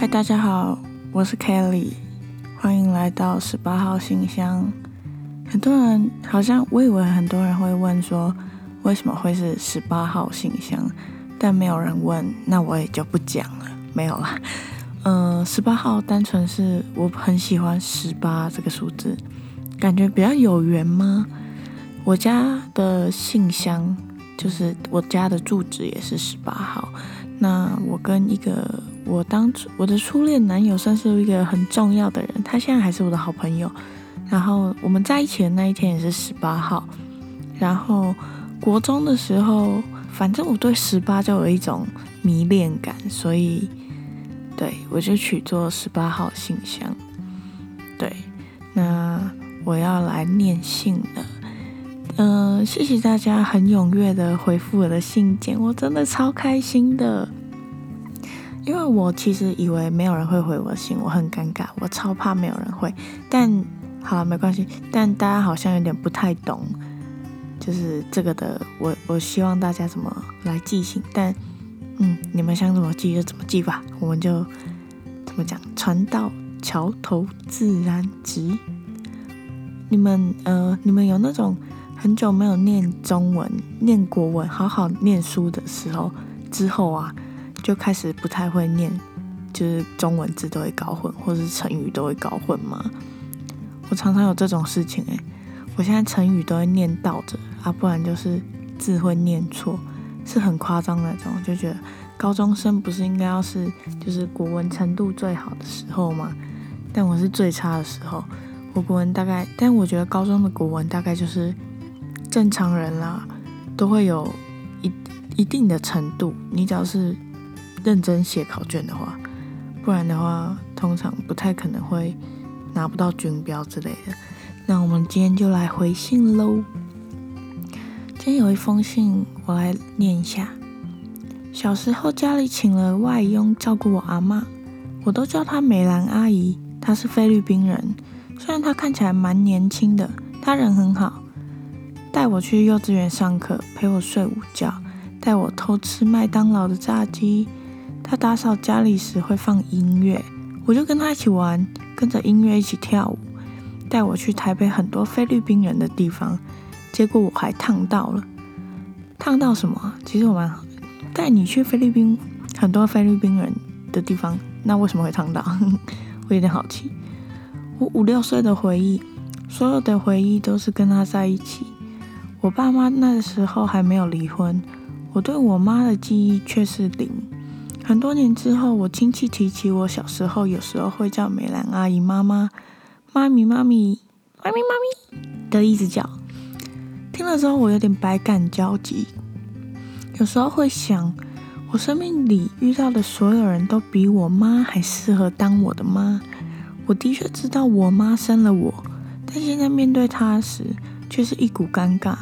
嗨，大家好，我是 Kelly，欢迎来到十八号信箱。很多人好像我以为很多人会问说，为什么会是十八号信箱？但没有人问，那我也就不讲了。没有啦，嗯，十八号单纯是我很喜欢十八这个数字，感觉比较有缘吗？我家的信箱就是我家的住址也是十八号。那我跟一个我当初我的初恋男友算是一个很重要的人，他现在还是我的好朋友。然后我们在一起的那一天也是十八号。然后国中的时候，反正我对十八就有一种迷恋感，所以对我就取做十八号信箱。对，那我要来念信了。嗯，谢谢大家很踊跃的回复我的信件，我真的超开心的。因为我其实以为没有人会回我信，我很尴尬，我超怕没有人回。但好了，没关系。但大家好像有点不太懂，就是这个的。我我希望大家怎么来寄信，但嗯，你们想怎么寄就怎么寄吧。我们就怎么讲，船到桥头自然直。你们呃，你们有那种。很久没有念中文、念国文，好好念书的时候，之后啊，就开始不太会念，就是中文字都会搞混，或者是成语都会搞混嘛。我常常有这种事情诶，我现在成语都会念倒着啊，不然就是字会念错，是很夸张那种。就觉得高中生不是应该要是就是国文程度最好的时候吗？但我是最差的时候，我国文大概，但我觉得高中的国文大概就是。正常人啦，都会有一一定的程度。你只要是认真写考卷的话，不然的话，通常不太可能会拿不到军标之类的。那我们今天就来回信喽。今天有一封信，我来念一下。小时候家里请了外佣照顾我阿妈，我都叫她美兰阿姨。她是菲律宾人，虽然她看起来蛮年轻的，她人很好。带我去幼稚园上课，陪我睡午觉，带我偷吃麦当劳的炸鸡。他打扫家里时会放音乐，我就跟他一起玩，跟着音乐一起跳舞。带我去台北很多菲律宾人的地方，结果我还烫到了。烫到什么？其实我蛮带你去菲律宾很多菲律宾人的地方，那为什么会烫到？我有点好奇。我五六岁的回忆，所有的回忆都是跟他在一起。我爸妈那时候还没有离婚，我对我妈的记忆却是零。很多年之后，我亲戚提起我小时候，有时候会叫美兰阿姨妈妈、妈咪、妈咪、妈咪、妈咪的一直叫。听了之后，我有点百感交集。有时候会想，我生命里遇到的所有人都比我妈还适合当我的妈。我的确知道我妈生了我，但现在面对她时，却是一股尴尬，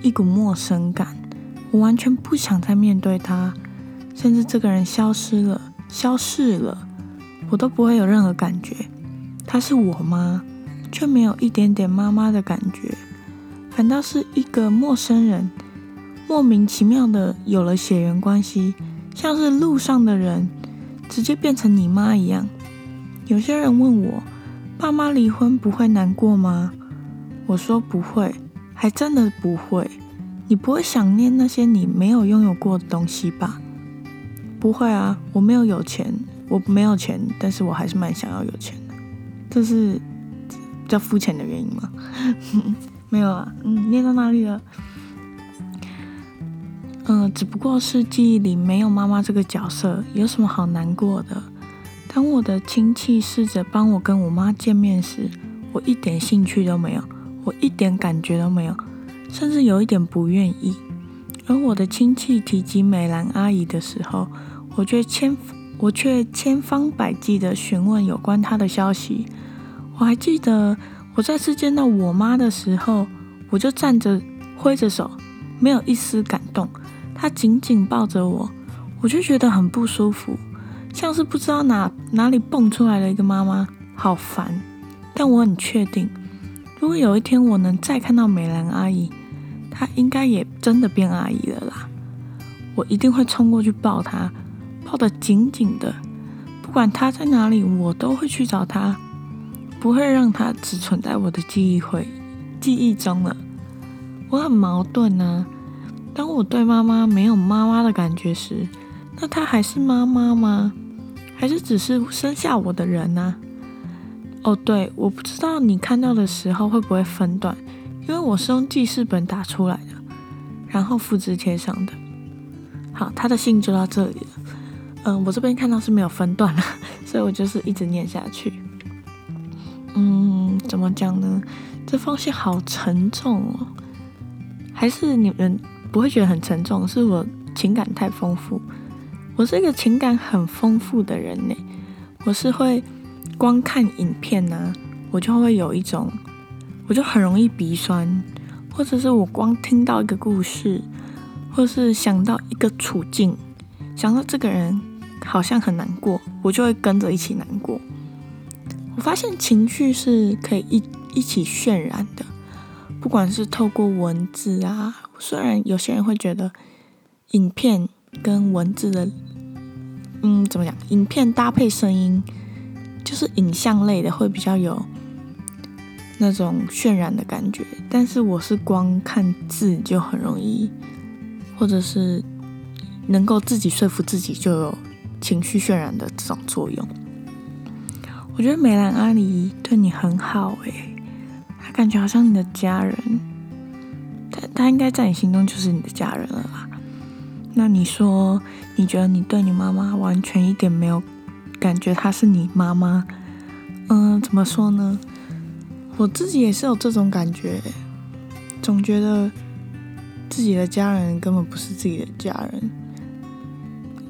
一股陌生感。我完全不想再面对她，甚至这个人消失了、消逝了，我都不会有任何感觉。他是我妈，却没有一点点妈妈的感觉，反倒是一个陌生人，莫名其妙的有了血缘关系，像是路上的人直接变成你妈一样。有些人问我，爸妈离婚不会难过吗？我说不会，还真的不会。你不会想念那些你没有拥有过的东西吧？不会啊，我没有有钱，我没有钱，但是我还是蛮想要有钱的。这是比较肤浅的原因吗？没有啊，嗯，念到哪里了？嗯，只不过是记忆里没有妈妈这个角色，有什么好难过的？当我的亲戚试着帮我跟我妈见面时，我一点兴趣都没有。我一点感觉都没有，甚至有一点不愿意。而我的亲戚提及美兰阿姨的时候，我却千我却千方百计的询问有关她的消息。我还记得我再次见到我妈的时候，我就站着挥着手，没有一丝感动。她紧紧抱着我，我就觉得很不舒服，像是不知道哪哪里蹦出来的一个妈妈，好烦。但我很确定。如果有一天我能再看到美兰阿姨，她应该也真的变阿姨了啦。我一定会冲过去抱她，抱得紧紧的，不管他在哪里，我都会去找他，不会让他只存在我的记忆会记忆中了。我很矛盾呢。当我对妈妈没有妈妈的感觉时，那她还是妈妈吗？还是只是生下我的人呢？哦，对，我不知道你看到的时候会不会分段，因为我是用记事本打出来的，然后复制贴上的。好，他的信就到这里了。嗯，我这边看到是没有分段了，所以我就是一直念下去。嗯，怎么讲呢？这封信好沉重哦，还是你们不会觉得很沉重？是我情感太丰富，我是一个情感很丰富的人呢。我是会。光看影片呢，我就会有一种，我就很容易鼻酸，或者是我光听到一个故事，或是想到一个处境，想到这个人好像很难过，我就会跟着一起难过。我发现情绪是可以一一起渲染的，不管是透过文字啊，虽然有些人会觉得影片跟文字的，嗯，怎么讲？影片搭配声音。就是影像类的会比较有那种渲染的感觉，但是我是光看字就很容易，或者是能够自己说服自己就有情绪渲染的这种作用。我觉得梅兰阿姨对你很好诶，她感觉好像你的家人，她她应该在你心中就是你的家人了啦。那你说你觉得你对你妈妈完全一点没有？感觉她是你妈妈，嗯，怎么说呢？我自己也是有这种感觉，总觉得自己的家人根本不是自己的家人。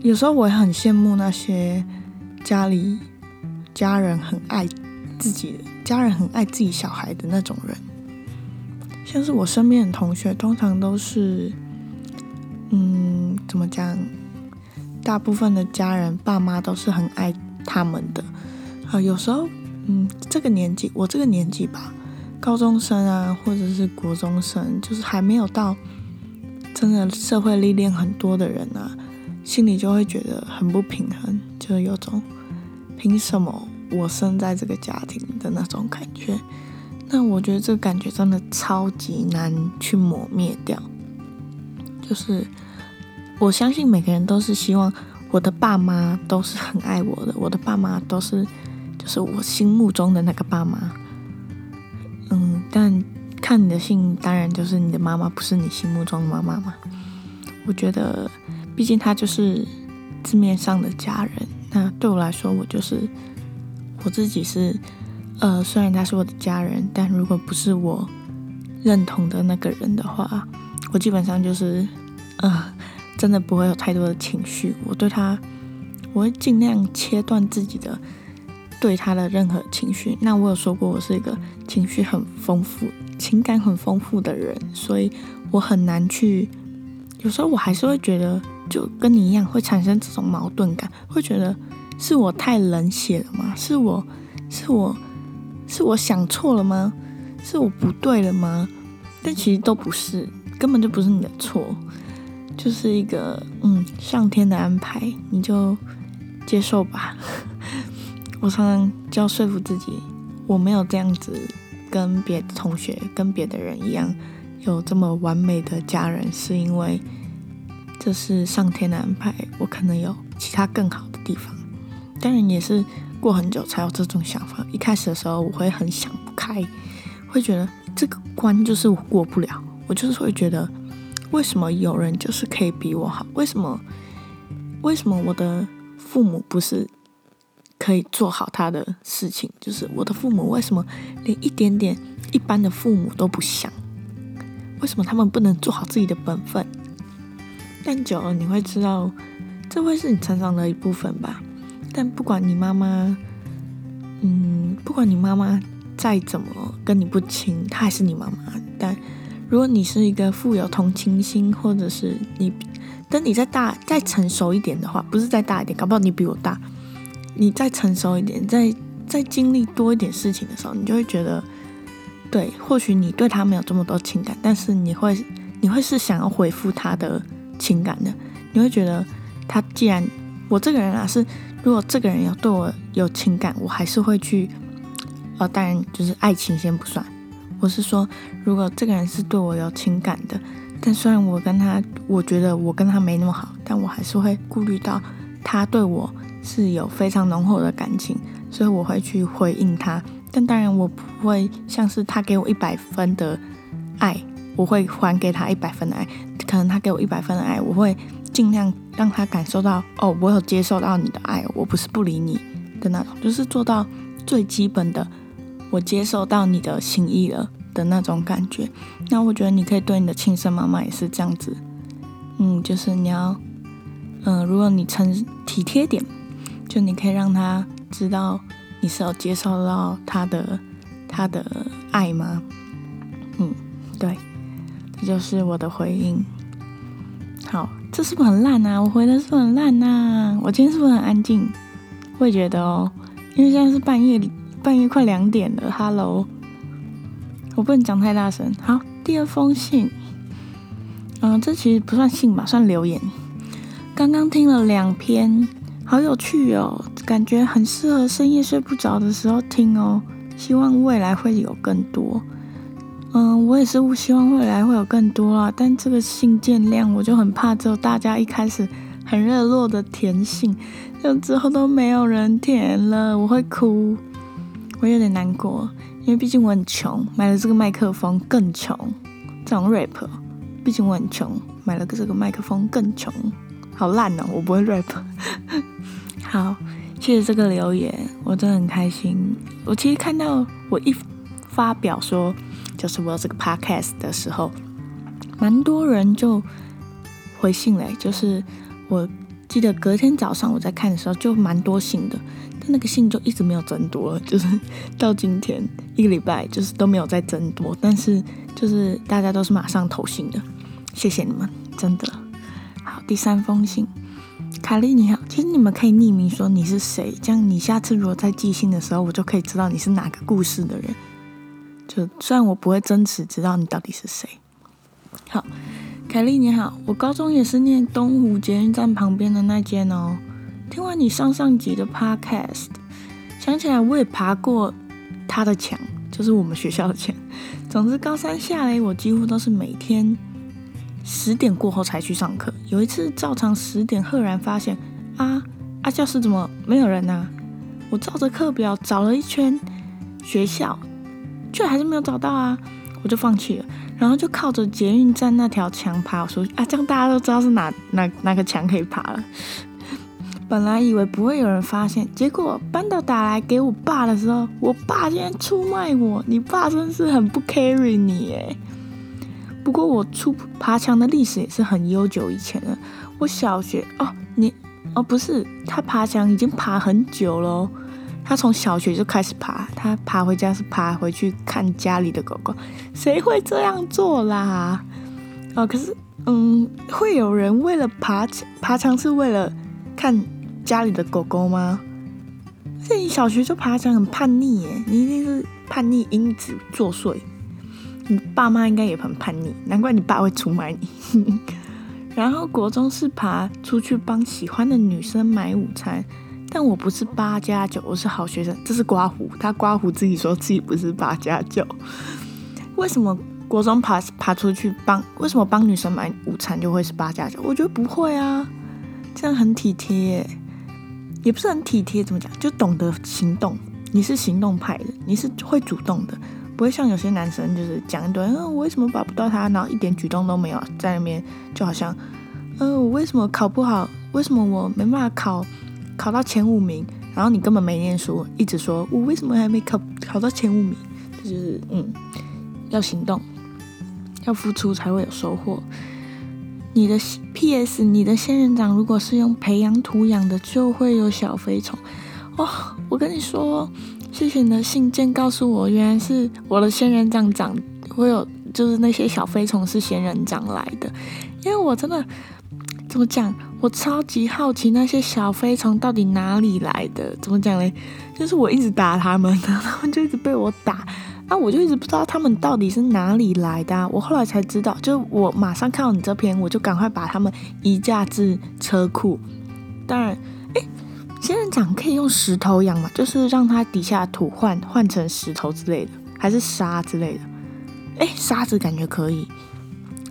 有时候我也很羡慕那些家里家人很爱自己家人很爱自己小孩的那种人，像是我身边的同学，通常都是，嗯，怎么讲？大部分的家人爸妈都是很爱他们的，啊，有时候，嗯，这个年纪，我这个年纪吧，高中生啊，或者是国中生，就是还没有到真的社会历练很多的人啊，心里就会觉得很不平衡，就有种凭什么我生在这个家庭的那种感觉。那我觉得这个感觉真的超级难去抹灭掉，就是。我相信每个人都是希望我的爸妈都是很爱我的，我的爸妈都是就是我心目中的那个爸妈。嗯，但看你的信，当然就是你的妈妈不是你心目中的妈妈嘛。我觉得，毕竟他就是字面上的家人。那对我来说，我就是我自己是呃，虽然他是我的家人，但如果不是我认同的那个人的话，我基本上就是呃。真的不会有太多的情绪，我对他，我会尽量切断自己的对他的任何情绪。那我有说过，我是一个情绪很丰富、情感很丰富的人，所以我很难去。有时候我还是会觉得，就跟你一样，会产生这种矛盾感，会觉得是我太冷血了吗？是我是我是我想错了吗？是我不对了吗？但其实都不是，根本就不是你的错。就是一个嗯，上天的安排，你就接受吧。我常常就要说服自己，我没有这样子跟别的同学、跟别的人一样有这么完美的家人，是因为这是上天的安排。我可能有其他更好的地方，当然也是过很久才有这种想法。一开始的时候，我会很想不开，会觉得这个关就是我过不了，我就是会觉得。为什么有人就是可以比我好？为什么？为什么我的父母不是可以做好他的事情？就是我的父母为什么连一点点一般的父母都不像？为什么他们不能做好自己的本分？但久了你会知道，这会是你成长的一部分吧。但不管你妈妈，嗯，不管你妈妈再怎么跟你不亲，她还是你妈妈。但如果你是一个富有同情心，或者是你等你再大、再成熟一点的话，不是再大一点，搞不好你比我大，你再成熟一点，再再经历多一点事情的时候，你就会觉得，对，或许你对他没有这么多情感，但是你会你会是想要回复他的情感的，你会觉得他既然我这个人啊，是如果这个人有对我有情感，我还是会去，呃，当然就是爱情先不算。我是说，如果这个人是对我有情感的，但虽然我跟他，我觉得我跟他没那么好，但我还是会顾虑到他对我是有非常浓厚的感情，所以我会去回应他。但当然，我不会像是他给我一百分的爱，我会还给他一百分的爱。可能他给我一百分的爱，我会尽量让他感受到，哦，我有接受到你的爱，我不是不理你的那种，就是做到最基本的，我接受到你的心意了的那种感觉。那我觉得你可以对你的亲生妈妈也是这样子，嗯，就是你要，嗯，如果你称体贴点，就你可以让他知道。你是有接受到他的他的爱吗？嗯，对，这就是我的回应。好，这是不是很烂啊？我回的是不是很烂呐？我今天是不是很安静？我也觉得哦，因为现在是半夜，半夜快两点了。Hello，我不能讲太大声。好，第二封信，嗯，这其实不算信吧，算留言。刚刚听了两篇。好有趣哦，感觉很适合深夜睡不着的时候听哦。希望未来会有更多。嗯，我也是希望未来会有更多啦。但这个信件量，我就很怕，只有大家一开始很热络的填信，就之后都没有人填了，我会哭，我有点难过。因为毕竟我很穷，买了这个麦克风更穷。这种 rap，毕竟我很穷，买了个这个麦克风更穷。好烂哦，我不会 rap。好，谢谢这个留言，我真的很开心。我其实看到我一发表说，就是我这个 podcast 的时候，蛮多人就回信嘞。就是我记得隔天早上我在看的时候，就蛮多信的，但那个信就一直没有增多，就是到今天一个礼拜，就是都没有再增多。但是就是大家都是马上投信的，谢谢你们，真的好。第三封信。凯莉你好，其实你们可以匿名说你是谁，这样你下次如果再寄信的时候，我就可以知道你是哪个故事的人。虽然我不会真实知道你到底是谁。好，凯莉你好，我高中也是念东湖捷运站旁边的那间哦。听完你上上集的 podcast，想起来我也爬过他的墙，就是我们学校的墙。总之高三下来，我几乎都是每天。十点过后才去上课。有一次照常十点，赫然发现啊啊，教室怎么没有人呢？我照着课表找了一圈学校，却还是没有找到啊！我就放弃了，然后就靠着捷运站那条墙爬出去啊，这样大家都知道是哪哪哪个墙可以爬了。本来以为不会有人发现，结果班导打来给我爸的时候，我爸竟然出卖我！你爸真是很不 carry 你耶。不过我出爬墙的历史也是很悠久以前了。我小学哦，你哦不是，他爬墙已经爬很久了。他从小学就开始爬，他爬回家是爬回去看家里的狗狗。谁会这样做啦？哦，可是嗯，会有人为了爬爬墙是为了看家里的狗狗吗？这你小学就爬墙很叛逆耶，你一定是叛逆因子作祟。你爸妈应该也很叛逆，难怪你爸会出卖你。然后国中是爬出去帮喜欢的女生买午餐，但我不是八加九，我是好学生。这是刮胡，他刮胡自己说自己不是八加九。为什么国中爬爬出去帮？为什么帮女生买午餐就会是八加九？我觉得不会啊，这样很体贴，也不是很体贴，怎么讲？就懂得行动，你是行动派的，你是会主动的。不会像有些男生就是讲一堆，嗯，我为什么把不到他，然后一点举动都没有，在那边就好像，嗯，我为什么考不好？为什么我没办法考考到前五名？然后你根本没念书，一直说我为什么还没考考到前五名？就是嗯，要行动，要付出才会有收获。你的 P.S. 你的仙人掌如果是用培养土养的，就会有小飞虫。哦，我跟你说。谢谢你的信件，告诉我原来是我的仙人掌长会有，就是那些小飞虫是仙人掌来的。因为我真的怎么讲，我超级好奇那些小飞虫到底哪里来的？怎么讲嘞？就是我一直打他们，然后他们就一直被我打，那我就一直不知道他们到底是哪里来的。我后来才知道，就我马上看到你这篇，我就赶快把他们移架至车库。当然。哎，仙人掌可以用石头养吗？就是让它底下土换换成石头之类的，还是沙之类的？哎，沙子感觉可以。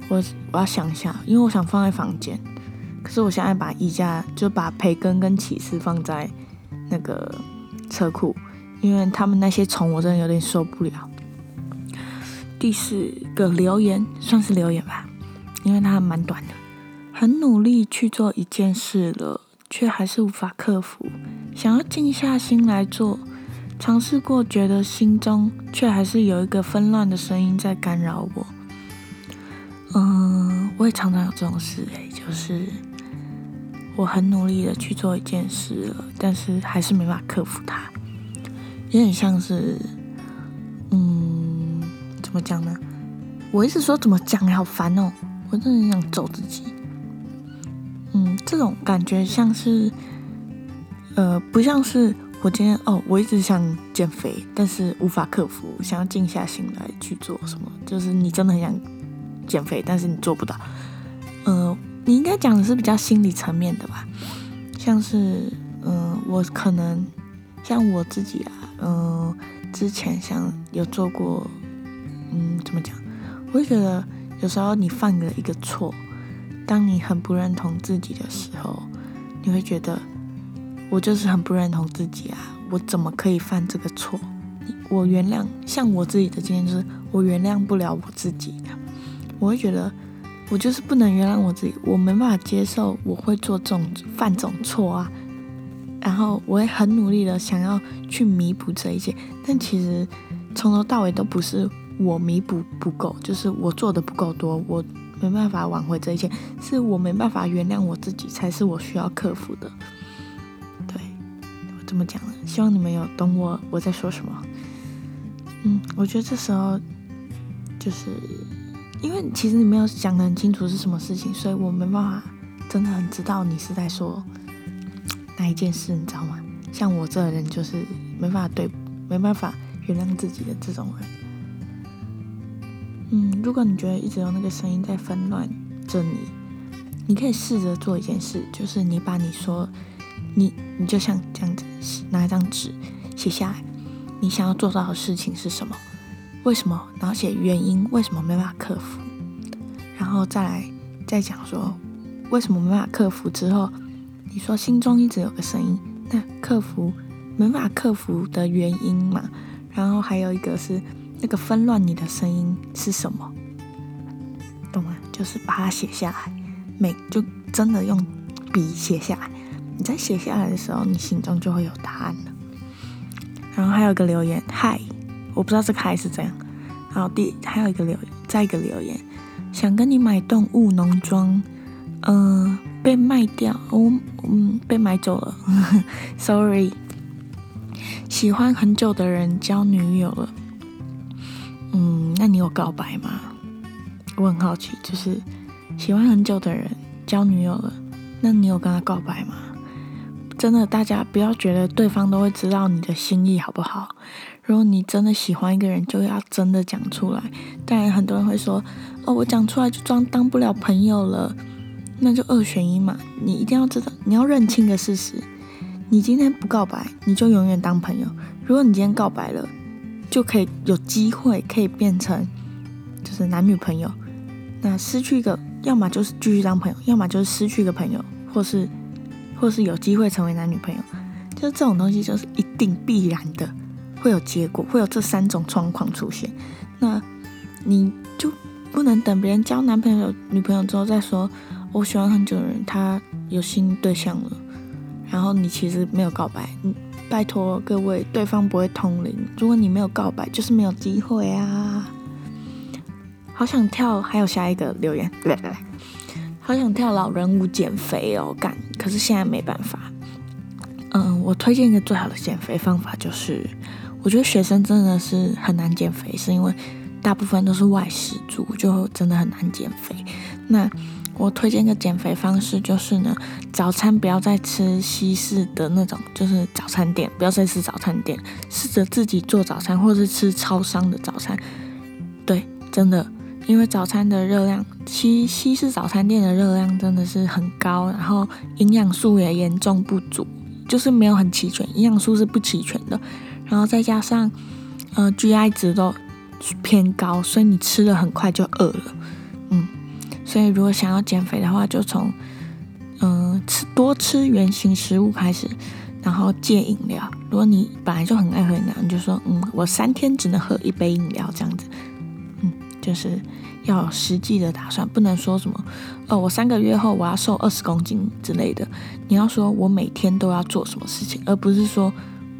我我要想一下，因为我想放在房间。可是我现在把衣架就把培根跟起司放在那个车库，因为他们那些虫我真的有点受不了。第四个留言算是留言吧，因为它蛮短的。很努力去做一件事了，却还是无法克服。想要静下心来做，尝试过，觉得心中却还是有一个纷乱的声音在干扰我。嗯，我也常常有这种事诶，就是我很努力的去做一件事了，但是还是没法克服它，有点像是，嗯，怎么讲呢？我一直说怎么讲，好烦哦！我真的很想揍自己。嗯，这种感觉像是，呃，不像是我今天哦，我一直想减肥，但是无法克服，想要静下心来去做什么，就是你真的很想。减肥，但是你做不到。你应该讲的是比较心理层面的吧？像是，嗯，我可能像我自己啊，嗯，之前想有做过，嗯，怎么讲？我会觉得有时候你犯了一个错，当你很不认同自己的时候，你会觉得我就是很不认同自己啊，我怎么可以犯这个错？我原谅，像我自己的经验是，我原谅不了我自己。我会觉得，我就是不能原谅我自己，我没办法接受我会做这种犯这种错啊。然后我也很努力的想要去弥补这一切，但其实从头到尾都不是我弥补不够，就是我做的不够多，我没办法挽回这一切，是我没办法原谅我自己，才是我需要克服的。对，我这么讲了，希望你们有懂我我在说什么。嗯，我觉得这时候就是。因为其实你没有讲得很清楚是什么事情，所以我没办法真的很知道你是在说哪一件事，你知道吗？像我这人就是没办法对，没办法原谅自己的这种人。嗯，如果你觉得一直有那个声音在纷乱着你，你可以试着做一件事，就是你把你说你你就像这样子拿一张纸写下来，你想要做到的事情是什么？为什么？然后写原因，为什么没办法克服？然后再来再讲说为什么没办法克服之后，你说心中一直有个声音，那克服没办法克服的原因嘛？然后还有一个是那个纷乱你的声音是什么？懂吗？就是把它写下来，每就真的用笔写下来。你在写下来的时候，你心中就会有答案了。然后还有个留言，嗨。我不知道这个还是怎样。好第还有一个留再一个留言，想跟你买动物农庄，嗯，被卖掉，我嗯被买走了，sorry。喜欢很久的人交女友了，嗯，那你有告白吗？我很好奇，就是喜欢很久的人交女友了，那你有跟他告白吗？真的，大家不要觉得对方都会知道你的心意，好不好？如果你真的喜欢一个人，就要真的讲出来。当然，很多人会说：“哦，我讲出来就装当不了朋友了。”那就二选一嘛。你一定要知道，你要认清个事实：你今天不告白，你就永远当朋友；如果你今天告白了，就可以有机会可以变成就是男女朋友。那失去一个，要么就是继续当朋友，要么就是失去一个朋友，或是或是有机会成为男女朋友。就这种东西，就是一定必然的。会有结果，会有这三种状况出现，那你就不能等别人交男朋友、女朋友之后再说，我喜欢很久的人，他有新对象了，然后你其实没有告白，拜托各位，对方不会通灵，如果你没有告白，就是没有机会啊。好想跳，还有下一个留言，来来来，好想跳老人舞减肥哦，干，可是现在没办法。嗯，我推荐一个最好的减肥方法就是。我觉得学生真的是很难减肥，是因为大部分都是外食族，就真的很难减肥。那我推荐一个减肥方式，就是呢，早餐不要再吃西式的那种，就是早餐店，不要再吃早餐店，试着自己做早餐，或者是吃超商的早餐。对，真的，因为早餐的热量，西西式早餐店的热量真的是很高，然后营养素也严重不足，就是没有很齐全，营养素是不齐全的，然后再加上呃 GI 值都偏高，所以你吃的很快就饿了，嗯，所以如果想要减肥的话，就从嗯吃多吃原形食物开始，然后戒饮料。如果你本来就很爱喝饮料，你就说嗯，我三天只能喝一杯饮料这样子。嗯就是要有实际的打算，不能说什么，哦，我三个月后我要瘦二十公斤之类的。你要说我每天都要做什么事情，而不是说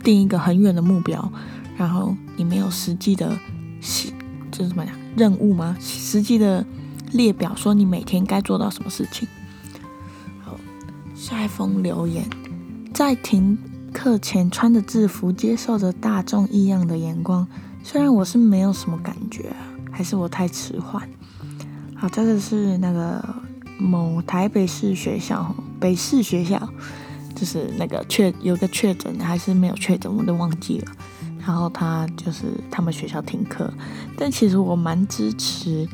定一个很远的目标，然后你没有实际的，是就是怎么讲任务吗？实际的列表说你每天该做到什么事情。好，下一封留言，在停课前穿着制服，接受着大众异样的眼光，虽然我是没有什么感觉。还是我太迟缓。好，这个是那个某台北市学校，北市学校，就是那个确有个确诊还是没有确诊，我都忘记了。然后他就是他们学校停课，但其实我蛮支持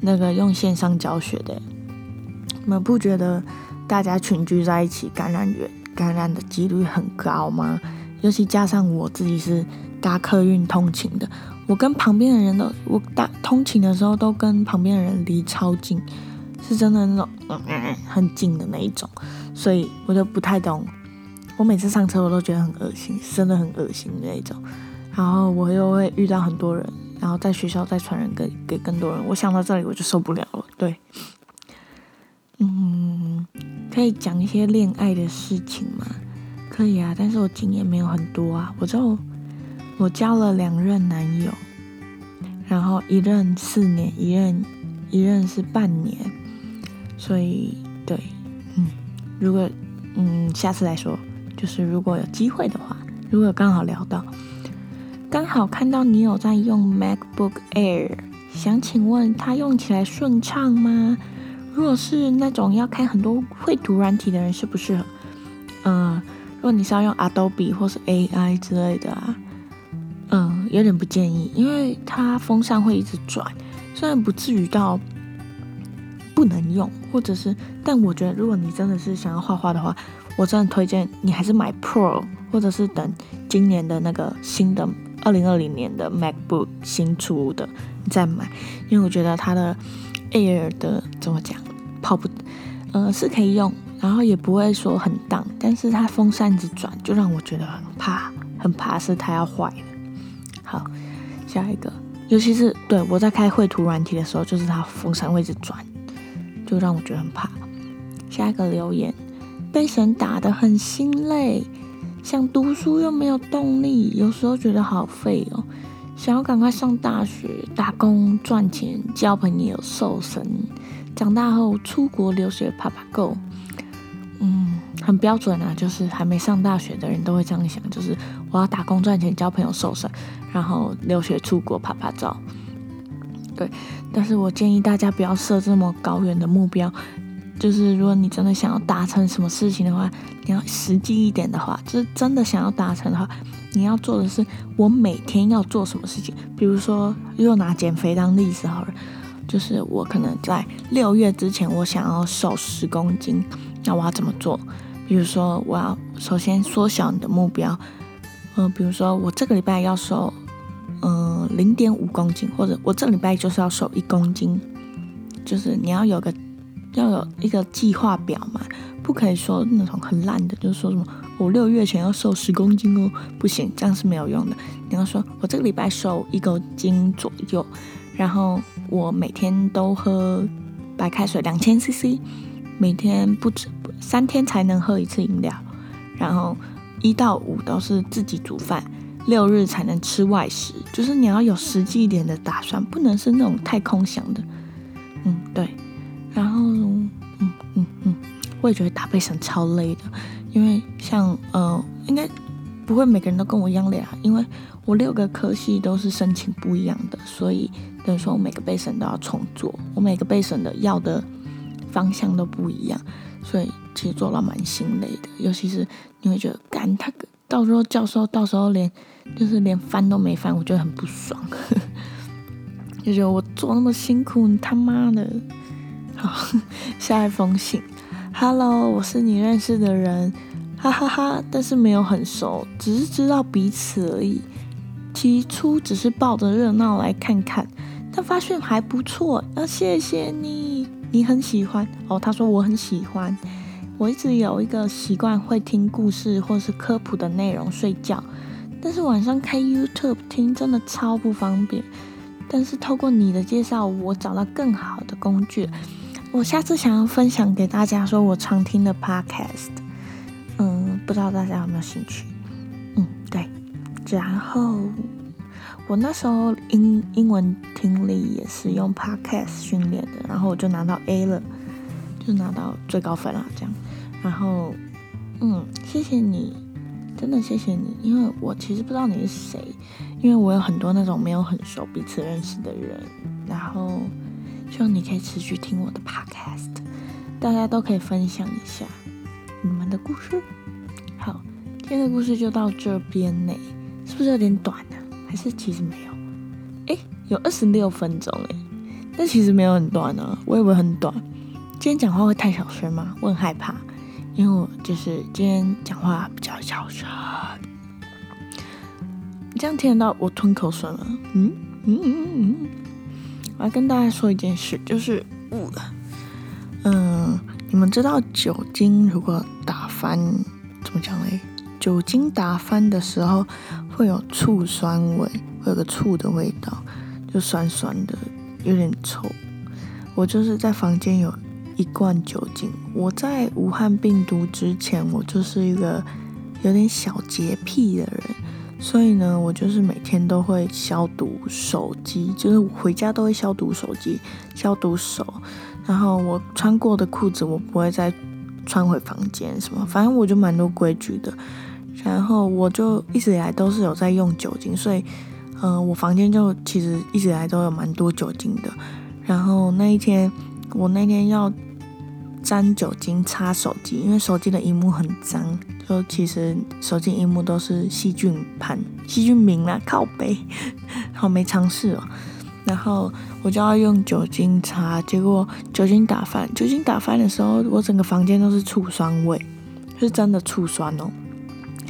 那个用线上教学的。你们不觉得大家群聚在一起感染源感染的几率很高吗？尤其加上我自己是搭客运通勤的。我跟旁边的人都，我搭通勤的时候都跟旁边的人离超近，是真的那种嗯很近的那一种，所以我就不太懂。我每次上车我都觉得很恶心，真的很恶心那种。然后我又会遇到很多人，然后在学校再传染给给更多人。我想到这里我就受不了了。对，嗯，可以讲一些恋爱的事情吗？可以啊，但是我经验没有很多啊，我就。我交了两任男友，然后一任四年，一任一任是半年，所以对，如果嗯下次来说，就是如果有机会的话，如果刚好聊到，刚好看到你有在用 MacBook Air，想请问它用起来顺畅吗？如果是那种要开很多绘图软体的人，适不适合？嗯，如果你是要用 Adobe 或是 AI 之类的啊。嗯，有点不建议，因为它风扇会一直转，虽然不至于到不能用，或者是，但我觉得如果你真的是想要画画的话，我真的推荐你还是买 Pro，或者是等今年的那个新的二零二零年的 MacBook 新出的你再买，因为我觉得它的 Air 的怎么讲，跑不，呃，是可以用，然后也不会说很荡，但是它风扇一直转，就让我觉得很怕，很怕是它要坏。好，下一个，尤其是对我在开绘图软体的时候，就是它风扇会一直转，就让我觉得很怕。下一个留言，被神打得很心累，想读书又没有动力，有时候觉得好废哦，想要赶快上大学、打工赚钱、交朋友、瘦身，长大后出国留学、爬爬够。嗯，很标准啊，就是还没上大学的人都会这样想，就是我要打工赚钱、交朋友、瘦身，然后留学出国、拍拍照。对，但是我建议大家不要设这么高远的目标，就是如果你真的想要达成什么事情的话，你要实际一点的话，就是真的想要达成的话，你要做的是我每天要做什么事情。比如说，又拿减肥当例子好了，就是我可能在六月之前，我想要瘦十公斤。那我要怎么做？比如说，我要首先缩小你的目标，呃，比如说我这个礼拜要瘦，嗯，零点五公斤，或者我这礼拜就是要瘦一公斤，就是你要有个要有一个计划表嘛，不可以说那种很烂的，就是说什么我六月前要瘦十公斤哦，不行，这样是没有用的。你要说我这个礼拜瘦一公斤左右，然后我每天都喝白开水两千 CC。每天不止三天才能喝一次饮料，然后一到五都是自己煮饭，六日才能吃外食。就是你要有实际一点的打算，不能是那种太空想的。嗯，对。然后，嗯嗯嗯，我也觉得打背绳超累的，因为像呃，应该不会每个人都跟我一样累啊，因为我六个科系都是申请不一样的，所以等于说我每个背绳都要重做，我每个背绳的要的。方向都不一样，所以其实做到蛮心累的。尤其是你会觉得，干他个到时候教授到时候连就是连翻都没翻，我觉得很不爽。就觉得我做那么辛苦，你他妈的。好，下一封信，Hello，我是你认识的人，哈哈哈，但是没有很熟，只是知道彼此而已。起初只是抱着热闹来看看，但发现还不错，要谢谢你，你很喜欢哦。他说我很喜欢，我一直有一个习惯会听故事或是科普的内容睡觉，但是晚上开 YouTube 听真的超不方便。但是透过你的介绍，我找到更好的工具。我下次想要分享给大家，说我常听的 Podcast，嗯，不知道大家有没有兴趣？嗯，对。然后我那时候英英文听力也是用 Podcast 训练的，然后我就拿到 A 了，就拿到最高分了，这样。然后，嗯，谢谢你，真的谢谢你，因为我其实不知道你是谁，因为我有很多那种没有很熟、彼此认识的人，然后希望你可以持续听我的 Podcast，大家都可以分享一下你们的故事。好，今天的故事就到这边呢。是不是有点短呢？还是其实没有？哎，有二十六分钟哎，但其实没有很短呢。我以为很短。今天讲话会太小声吗？我很害怕，因为我就是今天讲话比较小声。你这样听得到我吞口水吗？嗯嗯嗯嗯。我要跟大家说一件事，就是嗯，你们知道酒精如果打翻怎么讲嘞？酒精打翻的时候。会有醋酸味，会有个醋的味道，就酸酸的，有点臭。我就是在房间有一罐酒精。我在武汉病毒之前，我就是一个有点小洁癖的人，所以呢，我就是每天都会消毒手机，就是回家都会消毒手机、消毒手。然后我穿过的裤子，我不会再穿回房间，什么，反正我就蛮多规矩的。然后我就一直以来都是有在用酒精，所以，嗯，我房间就其实一直以来都有蛮多酒精的。然后那一天，我那天要沾酒精擦手机，因为手机的荧幕很脏，就其实手机荧幕都是细菌盘、细菌名啦，靠背，好没尝试哦。然后我就要用酒精擦，结果酒精打翻，酒精打翻的时候，我整个房间都是醋酸味，是真的醋酸哦。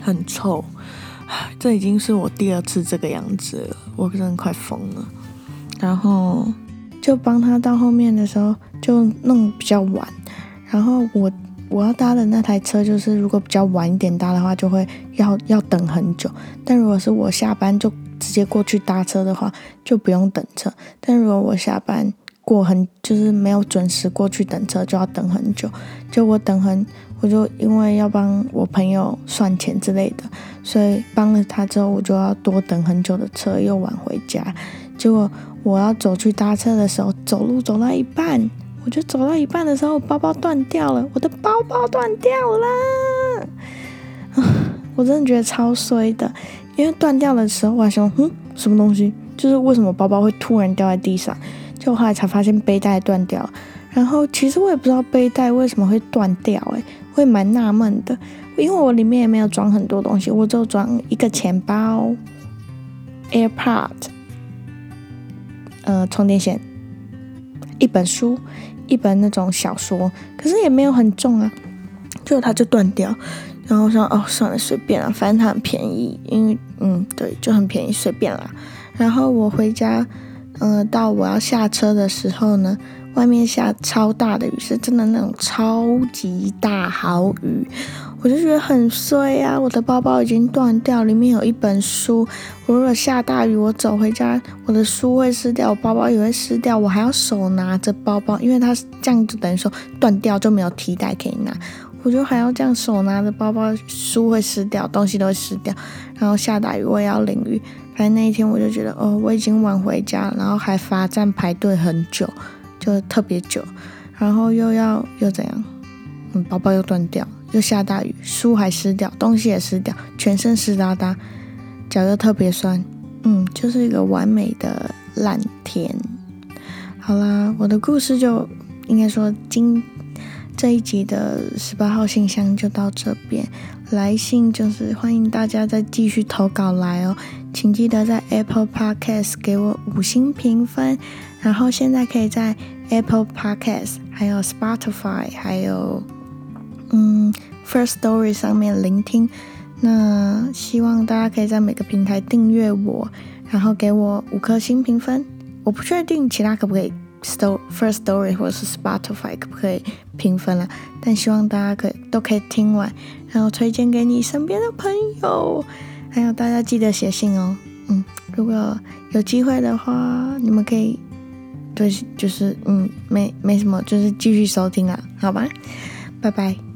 很臭，这已经是我第二次这个样子了，我真的快疯了。然后就帮他到后面的时候就弄比较晚，然后我我要搭的那台车就是如果比较晚一点搭的话，就会要要等很久。但如果是我下班就直接过去搭车的话，就不用等车。但如果我下班过很就是没有准时过去等车，就要等很久。就我等很。我就因为要帮我朋友算钱之类的，所以帮了他之后，我就要多等很久的车，又晚回家。结果我要走去搭车的时候，走路走到一半，我就走到一半的时候，包包断掉了，我的包包断掉了。我真的觉得超衰的，因为断掉的时候，我还想，嗯，什么东西？就是为什么包包会突然掉在地上？就后来才发现背带断掉了。然后其实我也不知道背带为什么会断掉，诶，会蛮纳闷的，因为我里面也没有装很多东西，我就装一个钱包、AirPod、呃充电线、一本书、一本那种小说，可是也没有很重啊，最后它就断掉。然后说哦，算了，随便了，反正它很便宜，因为嗯对，就很便宜，随便啦。然后我回家，嗯，到我要下车的时候呢。外面下超大的雨，是真的那种超级大豪雨，我就觉得很衰啊！我的包包已经断掉，里面有一本书，我如果下大雨，我走回家，我的书会湿掉，我包包也会湿掉，我还要手拿着包包，因为它这样就等于说断掉就没有替代可以拿，我就还要这样手拿着包包，书会湿掉，东西都会湿掉，然后下大雨我也要淋雨，反正那一天我就觉得哦，我已经晚回家，然后还罚站排队很久。就特别久，然后又要又怎样？嗯，包包又断掉，又下大雨，书还湿掉，东西也湿掉，全身湿哒哒，脚又特别酸。嗯，就是一个完美的烂天。好啦，我的故事就应该说今这一集的十八号信箱就到这边，来信就是欢迎大家再继续投稿来哦，请记得在 Apple Podcast 给我五星评分，然后现在可以在 Apple Podcast、还有 Spotify、还有嗯 First Story 上面聆听。那希望大家可以在每个平台订阅我，然后给我五颗星评分。我不确定其他可不可以。Sto First Story 或者是 Spotify 可不可以评分了？但希望大家可以都可以听完，然后推荐给你身边的朋友，还有大家记得写信哦。嗯，如果有机会的话，你们可以对，就是嗯，没没什么，就是继续收听啊，好吧，拜拜。